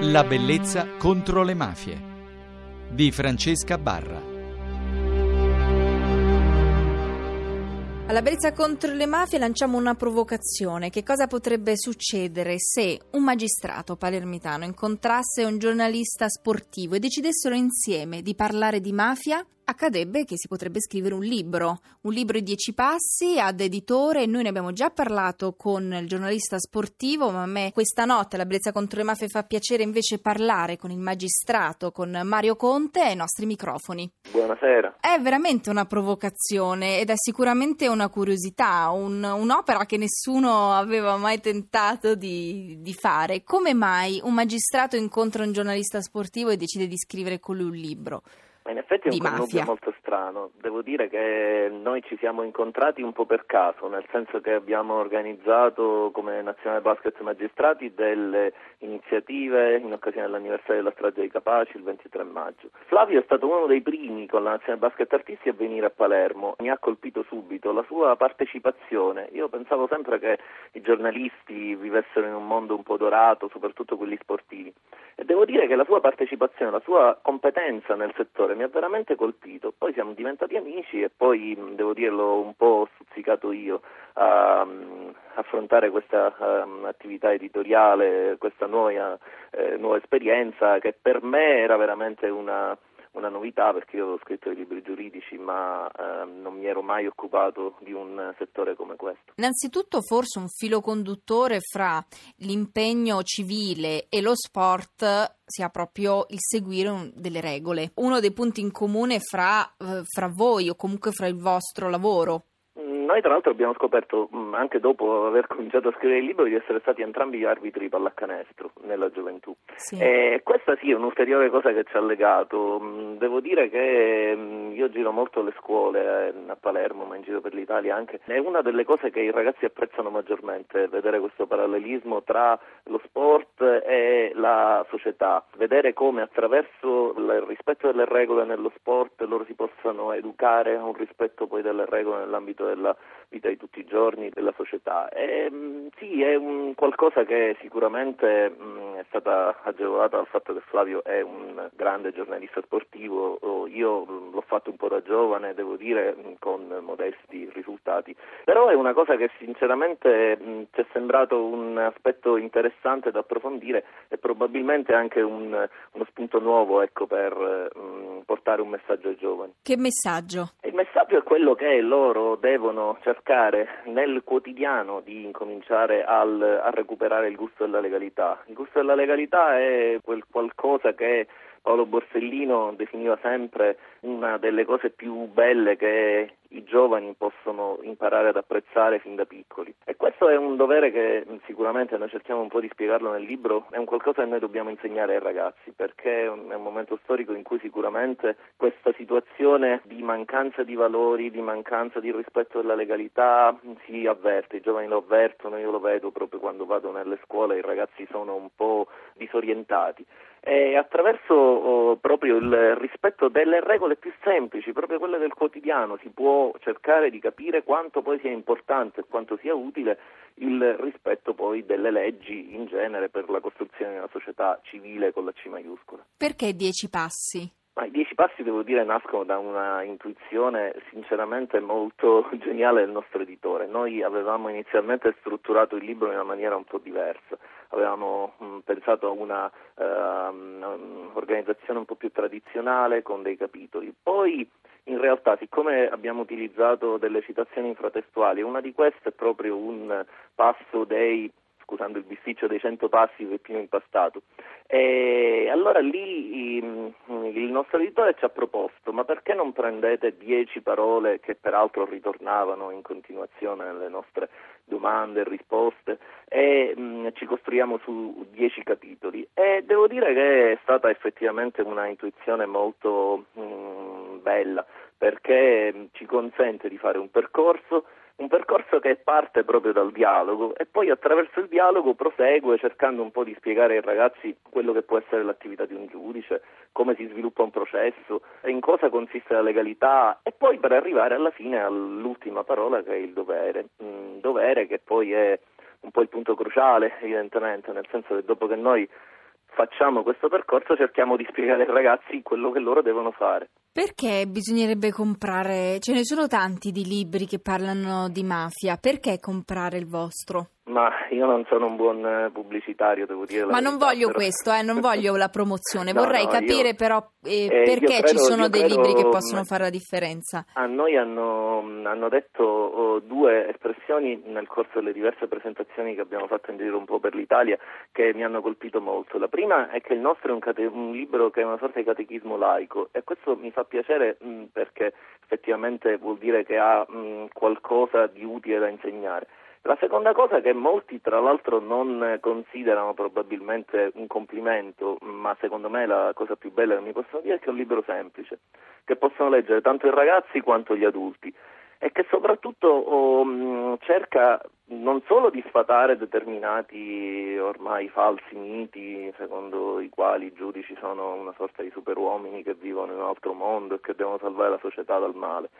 La bellezza contro le mafie di Francesca Barra. Alla bellezza contro le mafie lanciamo una provocazione. Che cosa potrebbe succedere se un magistrato palermitano incontrasse un giornalista sportivo e decidessero insieme di parlare di mafia accadrebbe che si potrebbe scrivere un libro, un libro di dieci passi ad editore. Noi ne abbiamo già parlato con il giornalista sportivo, ma a me questa notte la bellezza contro le mafie fa piacere invece parlare con il magistrato, con Mario Conte ai nostri microfoni. Buonasera. È veramente una provocazione ed è sicuramente una curiosità, un, un'opera che nessuno aveva mai tentato di, di fare. Come mai un magistrato incontra un giornalista sportivo e decide di scrivere con lui un libro? Ma in effetti è un connubio molto strano. Devo dire che noi ci siamo incontrati un po' per caso, nel senso che abbiamo organizzato come Nazionale Basket Magistrati delle iniziative in occasione dell'anniversario della strage dei Capaci il 23 maggio. Flavio è stato uno dei primi con la Nazionale Basket Artisti a venire a Palermo. Mi ha colpito subito la sua partecipazione. Io pensavo sempre che i giornalisti vivessero in un mondo un po' dorato, soprattutto quelli sportivi. E devo dire che la sua partecipazione, la sua competenza nel settore mi ha veramente colpito. Poi siamo diventati amici e poi, devo dirlo, un po' stuzzicato io a, affrontare questa um, attività editoriale, questa nuova, eh, nuova esperienza che per me era veramente una una novità perché io avevo scritto dei libri giuridici ma eh, non mi ero mai occupato di un settore come questo. Innanzitutto forse un filo conduttore fra l'impegno civile e lo sport sia proprio il seguire delle regole. Uno dei punti in comune fra, eh, fra voi o comunque fra il vostro lavoro. Noi tra l'altro abbiamo scoperto, mm, anche dopo aver cominciato a scrivere il libro, di essere stati entrambi arbitri di pallacanestro nella gioventù. Sì. E questa sì è un'ulteriore cosa che ci ha legato. Mm, devo dire che mm, io giro molto alle scuole eh, a Palermo, ma in giro per l'Italia anche. È una delle cose che i ragazzi apprezzano maggiormente, vedere questo parallelismo tra lo sport e la società, vedere come attraverso il rispetto delle regole nello sport loro si possano educare a un rispetto poi delle regole nell'ambito della vita di tutti i giorni della società. E, mm, sì, è un qualcosa che sicuramente mh, mm, è stata agevolata dal fatto che Flavio è un grande giornalista sportivo, io mm, l'ho fatto un po' da giovane, devo dire, con modesti risultati, però è una cosa che sinceramente mh, ci è sembrato un aspetto interessante da approfondire e probabilmente anche un, uno spunto nuovo ecco, per mh, portare un messaggio ai giovani. Che messaggio? Il messaggio è quello che loro devono cercare nel quotidiano di incominciare al, a recuperare il gusto della legalità. Il gusto della legalità è quel qualcosa che Paolo Borsellino definiva sempre una delle cose più belle che i giovani possono imparare ad apprezzare fin da piccoli. E questo è un dovere che sicuramente noi cerchiamo un po' di spiegarlo nel libro, è un qualcosa che noi dobbiamo insegnare ai ragazzi, perché è un momento storico in cui sicuramente questa situazione di mancanza di valori, di mancanza di rispetto della legalità si avverte, i giovani lo avvertono, io lo vedo proprio quando vado nelle scuole, i ragazzi sono un po' disorientati e attraverso oh, proprio il rispetto delle regole più semplici, proprio quelle del quotidiano, si può cercare di capire quanto poi sia importante e quanto sia utile il rispetto poi delle leggi in genere per la costruzione di una società civile con la C maiuscola. Perché dieci passi? Ma I dieci passi, devo dire, nascono da una intuizione sinceramente molto geniale del nostro editore. Noi avevamo inizialmente strutturato il libro in una maniera un po' diversa, avevamo mh, mm, pensato a una uh, organizzazione un po' più tradizionale con dei capitoli. Poi in realtà, siccome abbiamo utilizzato delle citazioni infratestuali, una di queste è proprio un passo dei scusando il bisticcio dei 100 passi più impastato. E allora lì il nostro editore ci ha proposto, ma perché non prendete 10 parole che peraltro ritornavano in continuazione nelle nostre domande e risposte e mh, ci costruiamo su 10 capitoli? E devo dire che è stata effettivamente una intuizione molto mh, bella perché ci consente di fare un percorso un percorso che parte proprio dal dialogo e poi attraverso il dialogo prosegue cercando un po' di spiegare ai ragazzi quello che può essere l'attività di un giudice, come si sviluppa un processo, in cosa consiste la legalità e poi per arrivare alla fine all'ultima parola che è il dovere, mm, dovere che poi è un po' il punto cruciale evidentemente, nel senso che dopo che noi facciamo questo percorso cerchiamo di spiegare ai ragazzi quello che loro devono fare. Perché bisognerebbe comprare? Ce ne sono tanti di libri che parlano di mafia, perché comprare il vostro? Ma io non sono un buon eh, pubblicitario, devo dire. Ma non verità, voglio però... questo, eh, non voglio la promozione, No, vorrei no, capire io- però eh, eh, perché credo- ci sono dei credo- libri che possono fare la differenza. A noi hanno, hanno detto oh, due espressioni nel corso delle diverse presentazioni che abbiamo fatto in giro un po' per l'Italia che mi hanno colpito molto. La prima è che il nostro è un, cate- un libro che è una sorta di catechismo laico e questo mi fa piacere mh, perché effettivamente vuol dire che ha mh, qualcosa di utile da insegnare. La seconda cosa che molti tra l'altro non considerano probabilmente un complimento, ma secondo me la cosa più bella che mi possono dire è che è un libro semplice, che possono leggere tanto i ragazzi quanto gli adulti e che soprattutto oh, cerca non solo di sfatare determinati ormai falsi miti secondo i quali i giudici sono una sorta di superuomini che vivono in un altro mondo e che devono salvare la società dal male,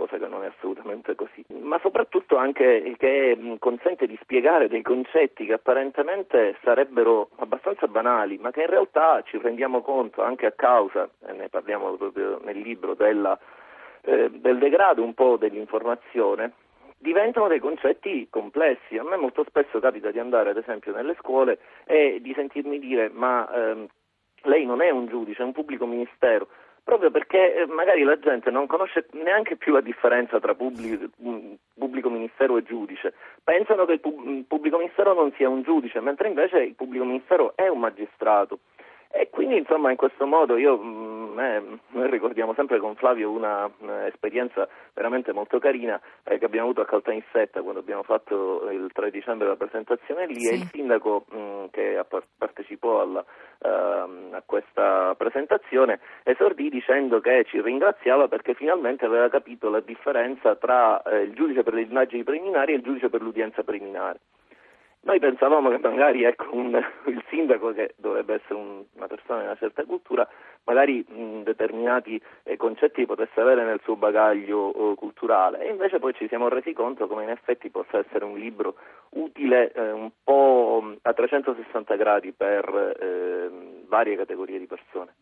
cosa che non è assolutamente così, ma soprattutto anche che mh, consente di spiegare dei concetti che apparentemente sarebbero abbastanza banali, ma che in realtà ci rendiamo conto anche a causa, e ne parliamo proprio nel libro, della, eh, del degrado un po' dell'informazione, diventano dei concetti complessi. A me molto spesso capita di andare ad esempio nelle scuole e di sentirmi dire ma ehm, lei non è un giudice, è un pubblico ministero proprio perché eh, magari la gente non conosce neanche più la differenza tra pubblico, mh, pubblico ministero e giudice. Pensano che il il pubblico ministero non sia un giudice, mentre invece il pubblico ministero è un magistrato. E quindi insomma in questo modo io, mh, eh, noi ricordiamo sempre con Flavio una, una esperienza veramente molto carina eh, che abbiamo avuto a Caltanissetta quando abbiamo fatto il 3 dicembre la presentazione lì Sì. e il sindaco mh, che ha par- partecipò alla, ehm, a questa presentazione esordì dicendo che ci ringraziava perché finalmente aveva capito la differenza tra eh, il giudice per le indagini preliminari e il giudice per l'udienza preliminare. Noi pensavamo che magari ecco, un- il sindaco, che dovrebbe essere un- una persona di una certa cultura, magari mh, determinati eh, concetti potesse avere nel suo bagaglio eh, culturale e invece poi ci siamo resi conto come in effetti possa essere un libro utile eh, un po' a 360 gradi per eh, varie categorie di persone.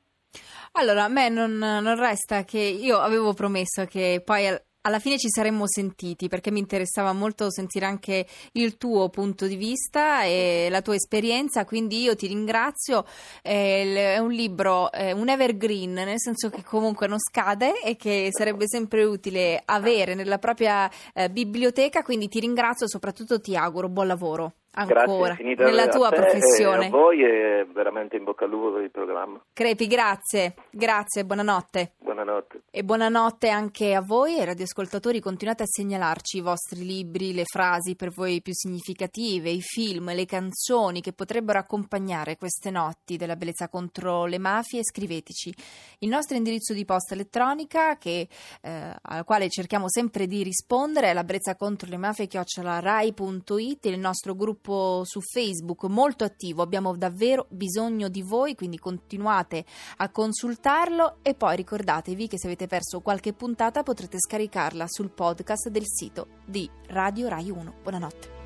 Allora, a me non, non resta che io avevo promesso che poi alla fine ci saremmo sentiti perché mi interessava molto sentire anche il tuo punto di vista e la tua esperienza, quindi io ti ringrazio. È un libro, un evergreen, nel senso che comunque non scade e che sarebbe sempre utile avere nella propria eh, biblioteca, quindi ti ringrazio e soprattutto ti auguro buon lavoro ancora Grazie nella tua professione. a voi e veramente in bocca al lupo per il programma. Crepi, grazie, grazie, buonanotte. Buonanotte. E buonanotte anche a voi, radioascoltatori. Continuate a segnalarci i vostri libri, le frasi per voi più significative, i film, le canzoni che potrebbero accompagnare queste notti della bellezza contro le mafie. Scriveteci il nostro indirizzo di posta elettronica, che, eh, al quale cerchiamo sempre di rispondere, è la bellezza contro le mafie chiocciolarai.it, il nostro gruppo su Facebook molto attivo. Abbiamo davvero bisogno di voi, quindi continuate a consultarlo e poi ricordatevi che se avete perso qualche puntata potrete scaricarla sul podcast del sito di Radio Rai 1. Buonanotte.